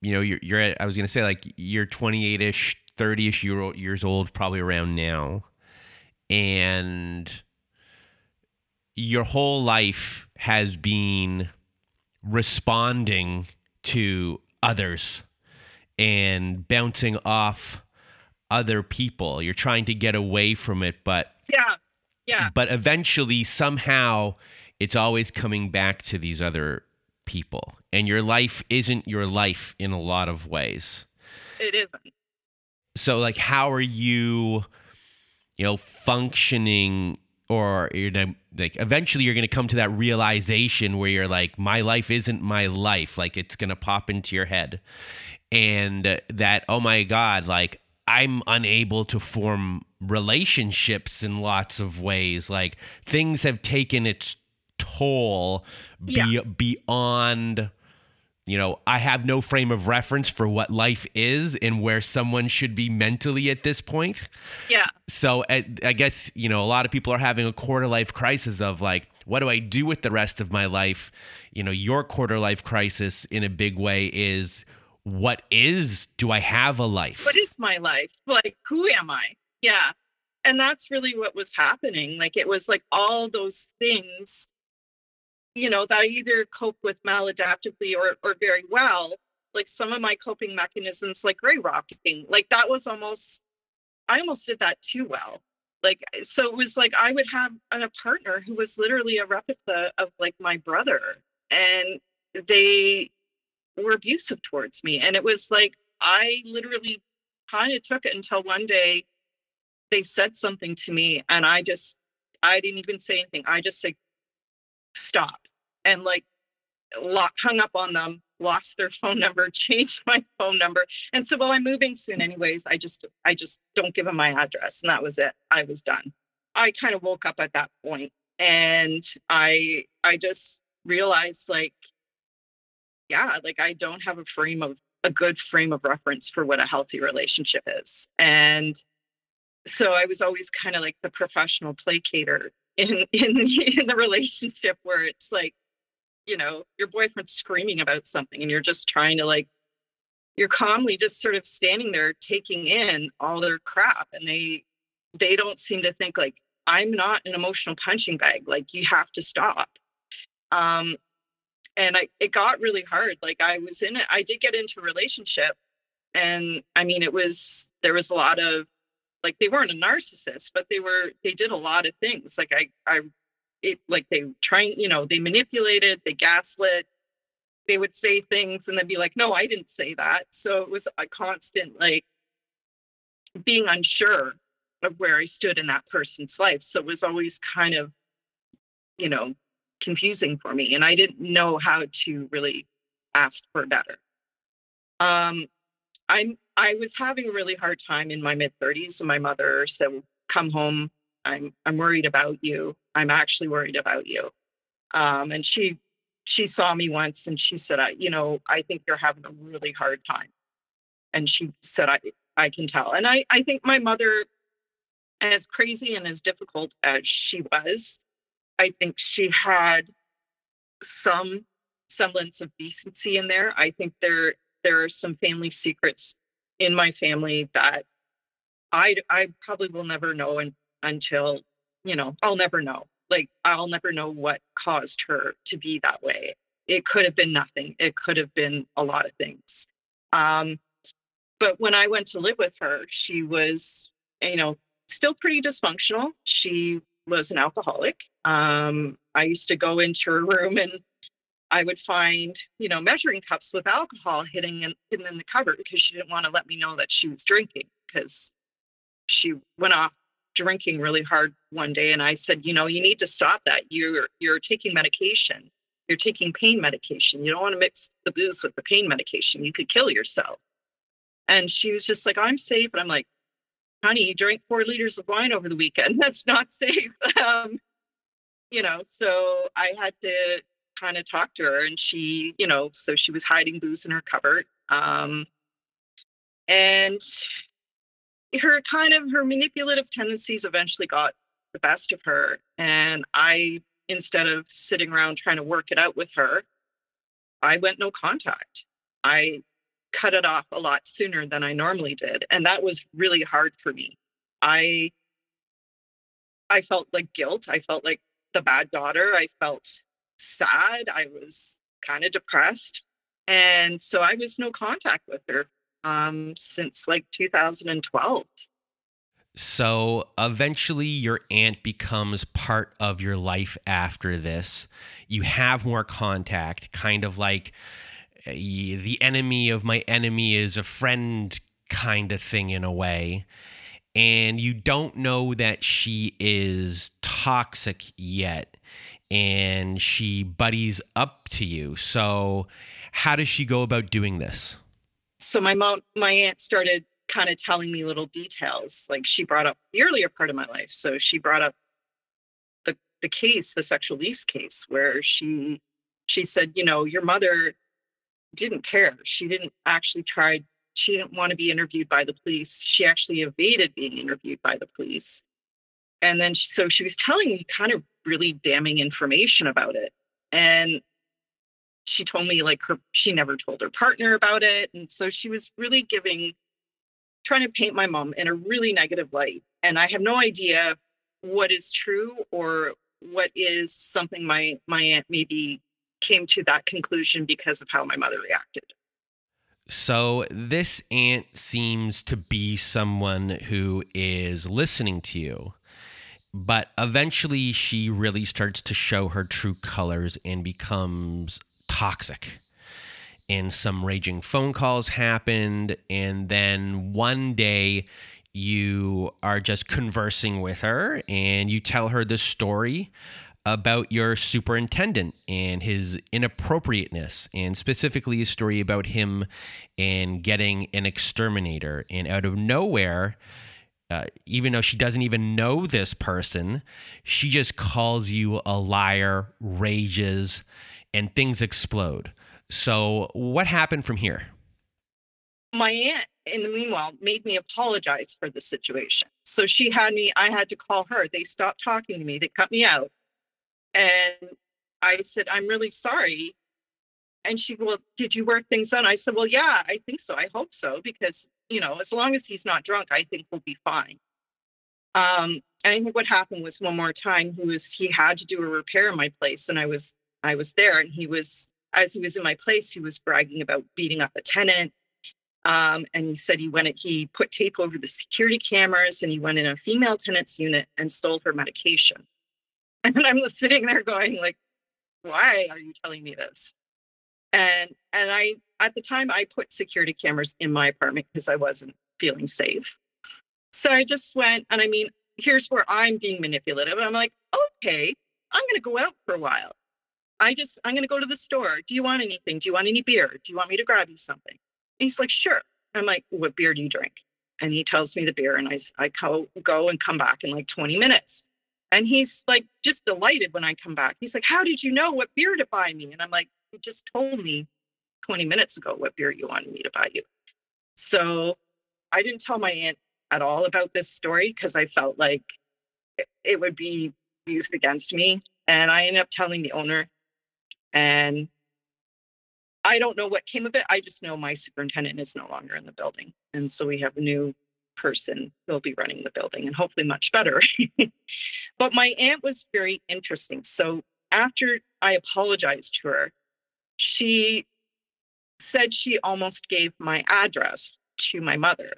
you know, you're, you're at, I was going to say, like, you're 28 ish, 30 ish year old, years old, probably around now. And your whole life has been responding to others and bouncing off other people. You're trying to get away from it, but yeah, yeah. But eventually, somehow, it's always coming back to these other people, and your life isn't your life in a lot of ways. It isn't. So, like, how are you, you know, functioning or you're gonna like eventually you're gonna come to that realization where you're like my life isn't my life like it's gonna pop into your head and that oh my god like i'm unable to form relationships in lots of ways like things have taken its toll be- yeah. beyond you know, I have no frame of reference for what life is and where someone should be mentally at this point. Yeah. So I, I guess, you know, a lot of people are having a quarter life crisis of like, what do I do with the rest of my life? You know, your quarter life crisis in a big way is what is, do I have a life? What is my life? Like, who am I? Yeah. And that's really what was happening. Like, it was like all those things you know, that I either cope with maladaptively or or very well. Like some of my coping mechanisms, like gray rocking, like that was almost I almost did that too well. Like eh, so it was like I would have uh, a partner who was literally a replica of like my brother. And they were abusive towards me. And it was like I literally kind of took it until one day they said something to me and I just I didn't even say anything. I just said stop and like hung up on them lost their phone number changed my phone number. And said well i'm moving soon anyways. I just i just don't give them my address and that was it. I was done. I kind of woke up at that point and i i just realized like yeah like i don't have a frame of a good frame of reference for what a healthy relationship is. And so i was always kind of like the professional placater in in in the relationship where it's like you know your boyfriend's screaming about something and you're just trying to like you're calmly just sort of standing there taking in all their crap and they they don't seem to think like i'm not an emotional punching bag like you have to stop. Um and i it got really hard like i was in it i did get into a relationship and i mean it was there was a lot of like they weren't a narcissist but they were they did a lot of things like i i it like they try, you know, they manipulated, they gaslit, they would say things and then be like, no, I didn't say that. So it was a constant like being unsure of where I stood in that person's life. So it was always kind of, you know, confusing for me. And I didn't know how to really ask for better. Um, I'm I was having a really hard time in my mid 30s, and my mother said, "Come home. I'm I'm worried about you." I'm actually worried about you. Um, and she she saw me once and she said, I, you know, I think you're having a really hard time. And she said, I I can tell. And I I think my mother, as crazy and as difficult as she was, I think she had some semblance of decency in there. I think there there are some family secrets in my family that I I probably will never know and, until you know, I'll never know. Like, I'll never know what caused her to be that way. It could have been nothing, it could have been a lot of things. Um, but when I went to live with her, she was, you know, still pretty dysfunctional. She was an alcoholic. Um, I used to go into her room and I would find, you know, measuring cups with alcohol hitting in, hidden in the cupboard because she didn't want to let me know that she was drinking because she went off drinking really hard one day and I said, you know, you need to stop that. You're you're taking medication. You're taking pain medication. You don't want to mix the booze with the pain medication. You could kill yourself. And she was just like, I'm safe. And I'm like, honey, you drank four liters of wine over the weekend. That's not safe. um, you know, so I had to kind of talk to her and she, you know, so she was hiding booze in her cupboard. Um, and her kind of her manipulative tendencies eventually got the best of her and i instead of sitting around trying to work it out with her i went no contact. I cut it off a lot sooner than i normally did and that was really hard for me. I i felt like guilt. I felt like the bad daughter. I felt sad. I was kind of depressed and so i was no contact with her um, since like 2012. So eventually, your aunt becomes part of your life after this. You have more contact, kind of like uh, the enemy of my enemy is a friend kind of thing in a way. And you don't know that she is toxic yet. And she buddies up to you. So, how does she go about doing this? So my mom my aunt started kind of telling me little details like she brought up the earlier part of my life so she brought up the the case the sexual abuse case where she she said you know your mother didn't care. She didn't actually try, she didn't want to be interviewed by the police. She actually evaded being interviewed by the police. And then, she, so she was telling me kind of really damning information about it. And she told me like her, she never told her partner about it. And so she was really giving, trying to paint my mom in a really negative light. And I have no idea what is true or what is something my my aunt maybe came to that conclusion because of how my mother reacted. So, this aunt seems to be someone who is listening to you, but eventually she really starts to show her true colors and becomes toxic. And some raging phone calls happened. And then one day you are just conversing with her and you tell her the story about your superintendent and his inappropriateness, and specifically a story about him and getting an exterminator. And out of nowhere, uh, even though she doesn't even know this person, she just calls you a liar, rages, and things explode. So, what happened from here? My aunt, in the meanwhile, made me apologize for the situation. So she had me, I had to call her. They stopped talking to me, they cut me out. And I said, I'm really sorry. And she, well, did you work things out? I said, well, yeah, I think so. I hope so, because, you know, as long as he's not drunk, I think we'll be fine. Um, and I think what happened was one more time he was he had to do a repair in my place, and I was I was there, and he was as he was in my place, he was bragging about beating up a tenant. Um, and he said he went he put tape over the security cameras and he went in a female tenant's unit and stole her medication. And I'm sitting there going like, why are you telling me this? And and I at the time I put security cameras in my apartment because I wasn't feeling safe. So I just went and I mean, here's where I'm being manipulative. I'm like, okay, I'm gonna go out for a while. I just I'm gonna go to the store. Do you want anything? Do you want any beer? Do you want me to grab you something? And he's like, sure. I'm like, what beer do you drink? And he tells me the beer, and I I go, go and come back in like 20 minutes. And he's like just delighted when I come back. He's like, How did you know what beer to buy me? And I'm like, You just told me 20 minutes ago what beer you wanted me to buy you. So I didn't tell my aunt at all about this story because I felt like it would be used against me. And I ended up telling the owner. And I don't know what came of it. I just know my superintendent is no longer in the building. And so we have a new person who'll be running the building and hopefully much better. but my aunt was very interesting. So after I apologized to her, she said she almost gave my address to my mother,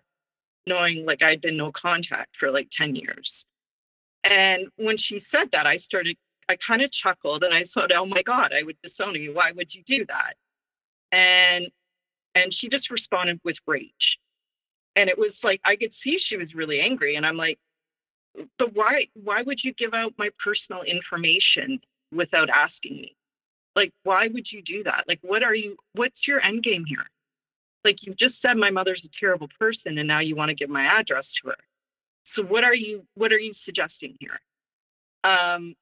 knowing like I'd been no contact for like 10 years. And when she said that, I started, I kind of chuckled and I said, Oh my God, I would disown you. Why would you do that? And and she just responded with rage. And it was like i could see she was really angry and i'm like but why why would you give out my personal information without asking me? Like why would you do that? Like what are you what's your end game here? Like you've just said my mother's a terrible person and now you want to give my address to her. So what are you what are you suggesting here? Um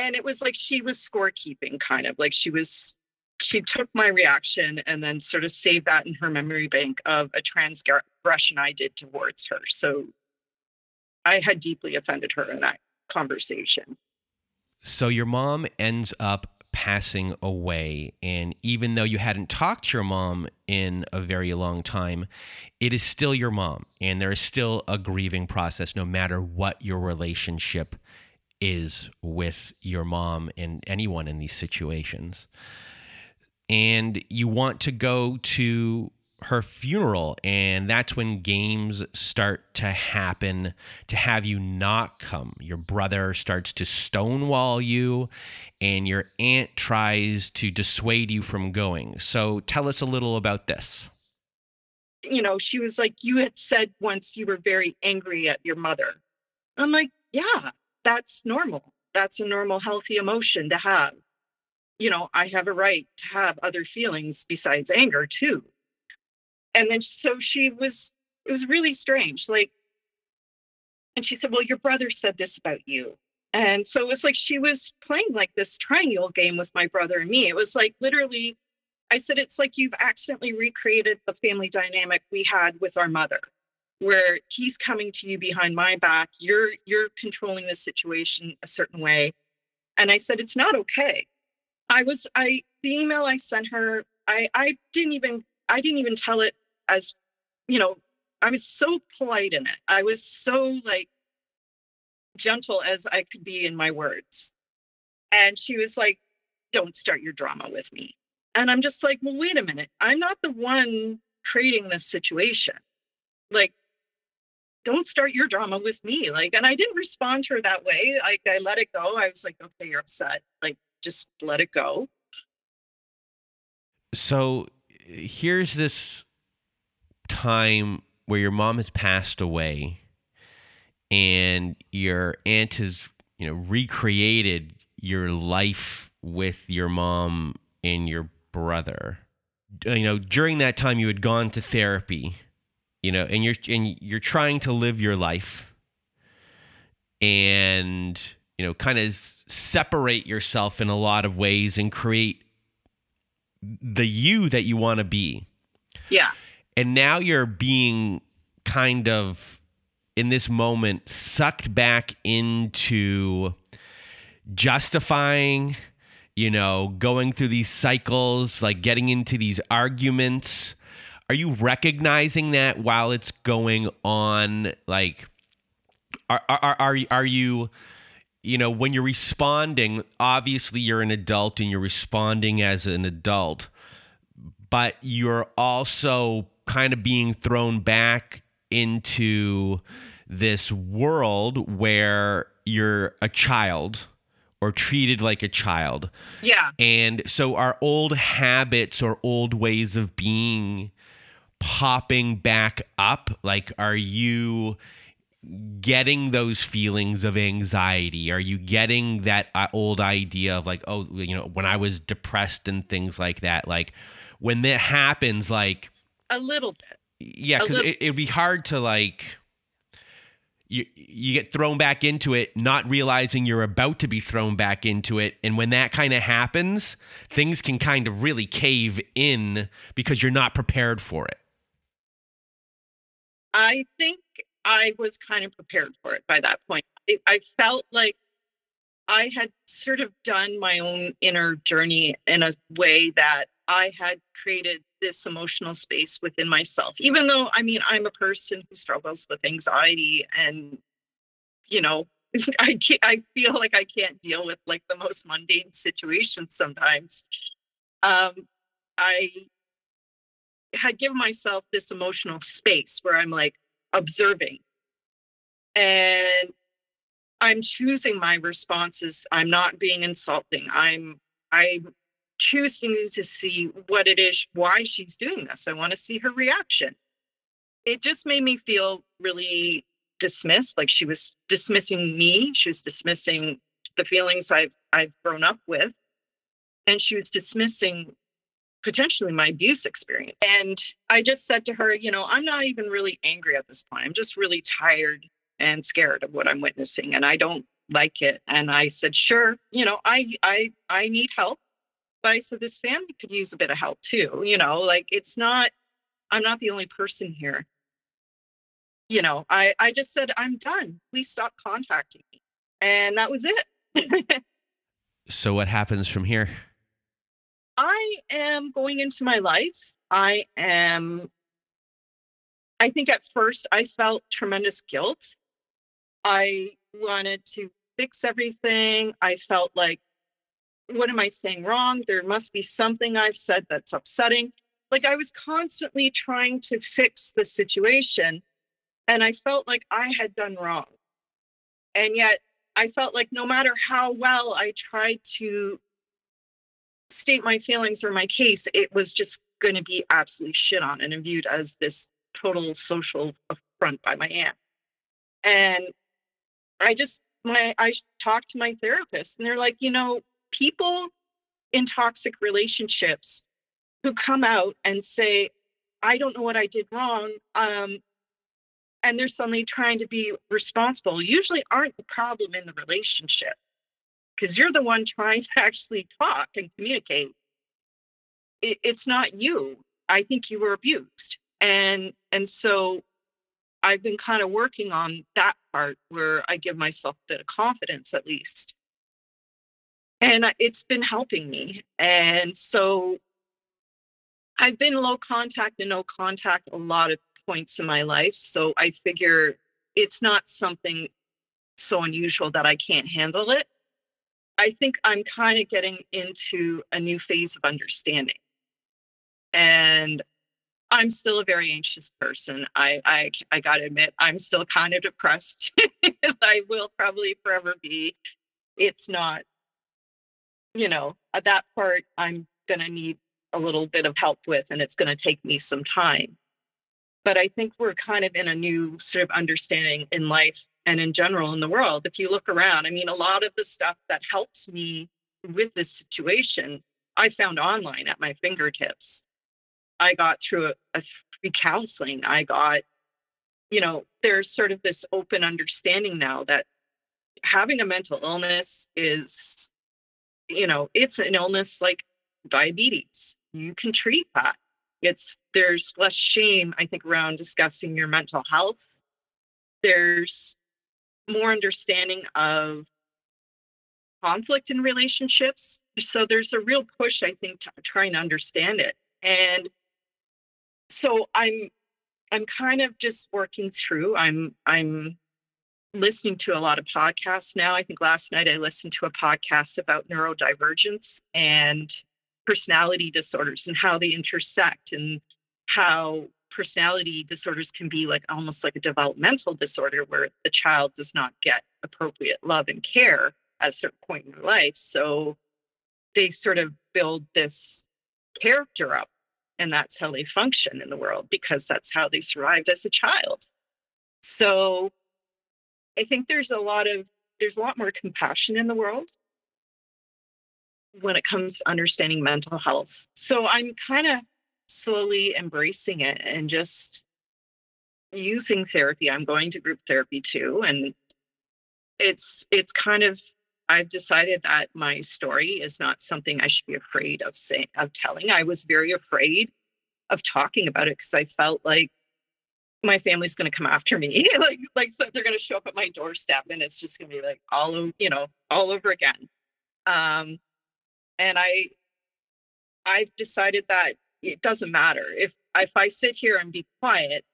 and it was like she was scorekeeping kind of like she was she took my reaction and then sort of saved that in her memory bank of a transgression I did towards her. So I had deeply offended her in that conversation. So your mom ends up passing away. And even though you hadn't talked to your mom in a very long time, it is still your mom. And there is still a grieving process, no matter what your relationship is with your mom and anyone in these situations. And you want to go to her funeral and that's when games start to happen to have you not come. Your brother starts to stonewall you and your aunt tries to dissuade you from going. So tell us a little about this. You know she was like you had said once you were very angry at your mother. I'm like yeah that's normal that's a normal healthy emotion to have you know, I have a right to have other feelings besides anger too. And then so she was, it was really strange. Like, and she said, Well, your brother said this about you. And so it was like she was playing like this triangle game with my brother and me. It was like literally I said, it's like you've accidentally recreated the family dynamic we had with our mother, where he's coming to you behind my back. You're you're controlling the situation a certain way. And I said, it's not okay. I was I the email I sent her, I I didn't even I didn't even tell it as, you know, I was so polite in it. I was so like gentle as I could be in my words. And she was like, don't start your drama with me. And I'm just like, well, wait a minute. I'm not the one creating this situation. Like, don't start your drama with me. Like, and I didn't respond to her that way. Like, I let it go. I was like, okay, you're upset. Like, just let it go. So here's this time where your mom has passed away and your aunt has, you know, recreated your life with your mom and your brother. You know, during that time you had gone to therapy, you know, and you're and you're trying to live your life and, you know, kind of separate yourself in a lot of ways and create the you that you want to be. Yeah. And now you're being kind of in this moment sucked back into justifying you know, going through these cycles, like getting into these arguments. Are you recognizing that while it's going on? Like, are are are, are you? You know, when you're responding, obviously you're an adult and you're responding as an adult, but you're also kind of being thrown back into this world where you're a child or treated like a child. Yeah. And so our old habits or old ways of being popping back up, like are you getting those feelings of anxiety? Are you getting that uh, old idea of like, oh, you know, when I was depressed and things like that? Like when that happens, like a little bit. Yeah, because it, it'd be hard to like you you get thrown back into it not realizing you're about to be thrown back into it and when that kind of happens things can kind of really cave in because you're not prepared for it i think i was kind of prepared for it by that point. I, I felt like i had sort of done my own inner journey in a way that i had created this emotional space within myself even though i mean i'm a person who struggles with anxiety and you know i can't i feel like i can't deal with like the most mundane situations sometimes. Um i had given myself this emotional space where i'm like observing and i'm choosing my responses i'm not being insulting i'm i'm choosing to see what it is, why she's doing this. I want to see her reaction. It just made me feel really dismissed, like she was dismissing me. She was dismissing the feelings I've I've grown up with. And she was dismissing potentially my abuse experience. And I just said to her, you know, I'm not even really angry at this point. I'm just really tired and scared of what I'm witnessing and I don't like it. And I said, sure, you know, I I I need help but I said, this family could use a bit of help too. You know, like it's not, I'm not the only person here. You know, I, I just said, I'm done. Please stop contacting me. And that was it. so what happens from here? I am going into my life. I am, I think at first I felt tremendous guilt. I wanted to fix everything. I felt like what am I saying wrong? There must be something I've said that's upsetting. Like I was constantly trying to fix the situation, and I felt like I had done wrong. And yet I felt like no matter how well I tried to state my feelings or my case, it was just going to be absolutely shit on and viewed as this total social affront by my aunt. And I just my I talked to my therapist and they're like, you know, people in toxic relationships who come out and say, I don't know what I did wrong. Um, and they're suddenly trying to be responsible, usually aren't the problem in the relationship because you're the one trying to actually talk and communicate. it, it's not you. I think you were abused. And and so I've been kind of working on that part where I give myself a bit of confidence at least. And it's been helping me. And so I've been low contact and no contact a lot of points in my life. So I figure it's not something so unusual that I can't handle it. I think I'm kind of getting into a new phase of understanding. And I'm still a very anxious person. I I, I got to admit, I'm still kind of depressed. I will probably forever be. It's not, you know, at that part, I'm to need a little bit of help with, and it's to take me some time. But I think we're kind of in a new sort of understanding in life and in general in the world. If you look around, I mean, a lot of the stuff that helps me with this situation, I found online at my fingertips. I got through a, a free counseling. I got, you know, there's sort of this open understanding now that having a mental illness is, you know, it's an illness like diabetes. You can treat that. It's there's less shame, I think, around discussing your mental health. There's more understanding of conflict in relationships. So there's a real push, I think, to trying to understand it. And so I'm I'm kind of just working through. I'm I'm listening to a lot of podcasts now. I think last night I listened to a podcast about neurodivergence and personality disorders and how they intersect and how personality disorders can be like almost like a developmental disorder where the child does not get appropriate love and care at a certain point in their life. So they sort of build this character up and that's how they function in the world because that's how they survived as a child. So I think there's a lot of there's a lot more compassion in the world when it comes to understanding mental health. So I'm kind of slowly embracing it and just using therapy. I'm going to group therapy too and it's it's kind of I've decided that my story is not something I should be afraid of saying of telling. I was very afraid of talking about it because I felt like my family's going to come after me like like so they're going to show up at my doorstep and it's just going to be like all over you know all over again um and i i've decided that it doesn't matter. If if i sit here and be quiet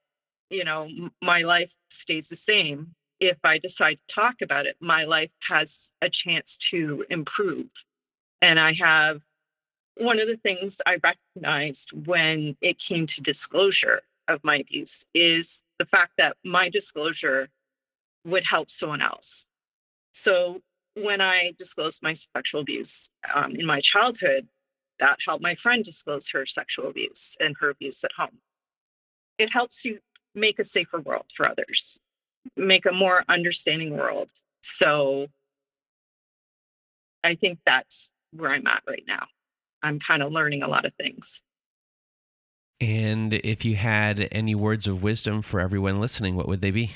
you know my life stays the same. If i decide to talk about it my life has a chance to improve. And i have one of the things i recognized when it came to disclosure of my abuse is the fact that my disclosure would help someone else. So when i disclosed my sexual abuse um, in my childhood that helped my friend disclose her sexual abuse and her abuse at home. It helps you make a safer world for others, make a more understanding world. So I think that's where I'm at right now. I'm kind of learning a lot of things. And if you had any words of wisdom for everyone listening, what would they be?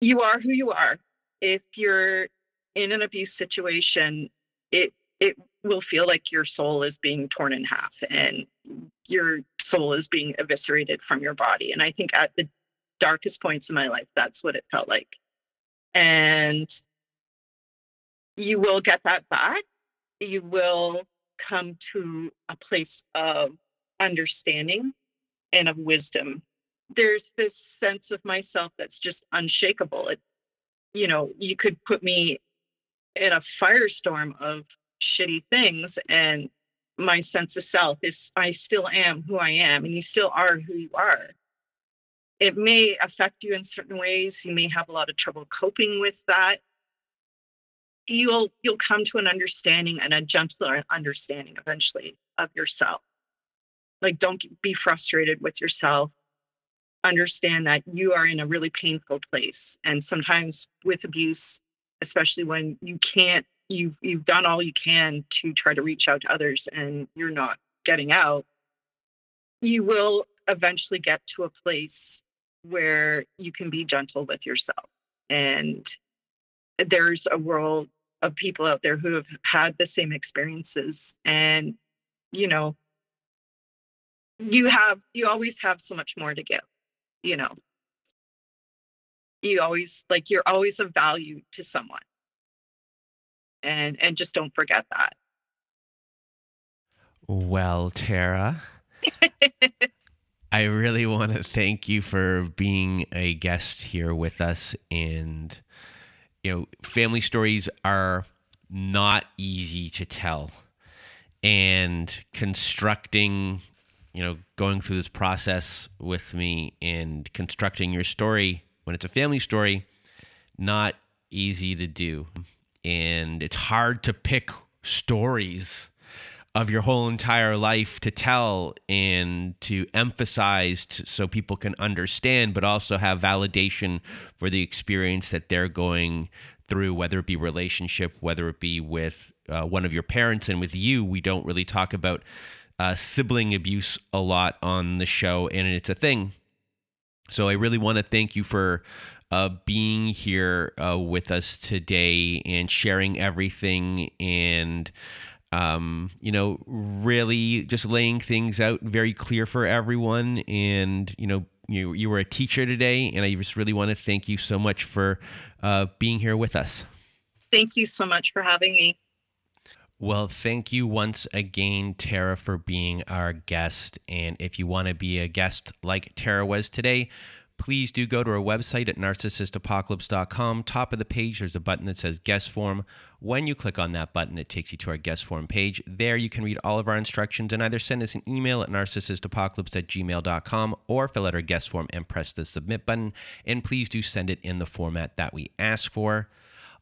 You are who you are. If you're in an abuse situation, it it will feel like your soul is being torn in half and your soul is being eviscerated from your body. And I think at the darkest points in my life, that's what it felt like. And you will get that back. You will come to a place of understanding and of wisdom. There's this sense of myself that's just unshakable. It, you know, you could put me in a firestorm of shitty things and my sense of self is I still am who I am and you still are who you are. It may affect you in certain ways. You may have a lot of trouble coping with that. You'll you'll come to an understanding and a gentler understanding eventually of yourself. Like don't be frustrated with yourself. Understand that you are in a really painful place. And sometimes with abuse, especially when you can't you've you've done all you can to try to reach out to others and you're not getting out you will eventually get to a place where you can be gentle with yourself and there's a world of people out there who have had the same experiences and you know, you have, you always have so much more to give, you know. You always, like, you're always of value to someone. And, and just don't forget that. Well, Tara, I really want to thank you for being a guest here with us. And, you know, family stories are not easy to tell. And constructing, you know, going through this process with me and constructing your story when it's a family story, not easy to do. And it's hard to pick stories of your whole entire life to tell and to emphasize so people can understand, but also have validation for the experience that they're going through, whether it be relationship, whether it be with uh, one of your parents, and with you, we don't really talk about uh, sibling abuse a lot on the show, and it's a thing. So I really want to thank you for uh, being here uh, with us today and sharing everything and um, you know, really just laying things out very clear for everyone. And, you know, you, you were a teacher today, and I just really want to thank you so much for uh, being here with us. Thank you so much for having me. Well, thank you once again, Tara, for being our guest. And if you want to be a guest like Tara was today, please do go to our website at narcissistapocalypse.com. Top of the page, there's a button that says guest form. When you click on that button, it takes you to our guest form page. There you can read all of our instructions and either send us an email at narcissistapocalypse at gmail.com or fill out our guest form and press the submit button. And please do send it in the format that we ask for.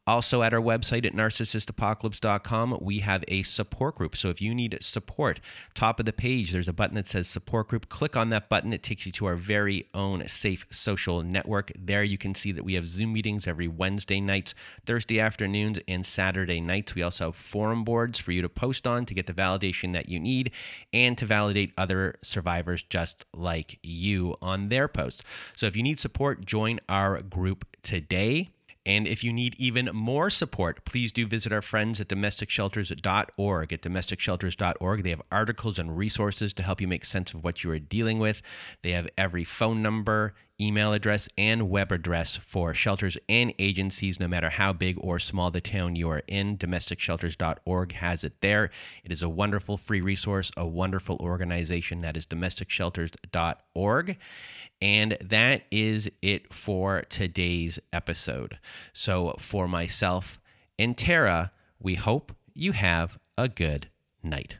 Also, at our website at narcissistapocalypse.com, we have a support group. So if you need support, top of the page, there's a button that says support group. Click on that button. It takes you to our very own safe social network. There you can see that we have Zoom meetings every Wednesday nights, Thursday afternoons, and Saturday nights. We also have forum boards for you to post on to get the validation that you need and to validate other survivors just like you on their posts. So if you need support, join our group today. And if you need even more support, please do visit our friends at domesticshelters.org. At domesticshelters.org, they have articles and resources to help you make sense of what you are dealing with. They have every phone number, email address, and web address for shelters and agencies, no matter how big or small the town you are in. DomesticShelters.org has it there. It is a wonderful free resource, a wonderful organization that is DomesticShelters.org. And that is it for today's episode. So, for myself and Tara, we hope you have a good night.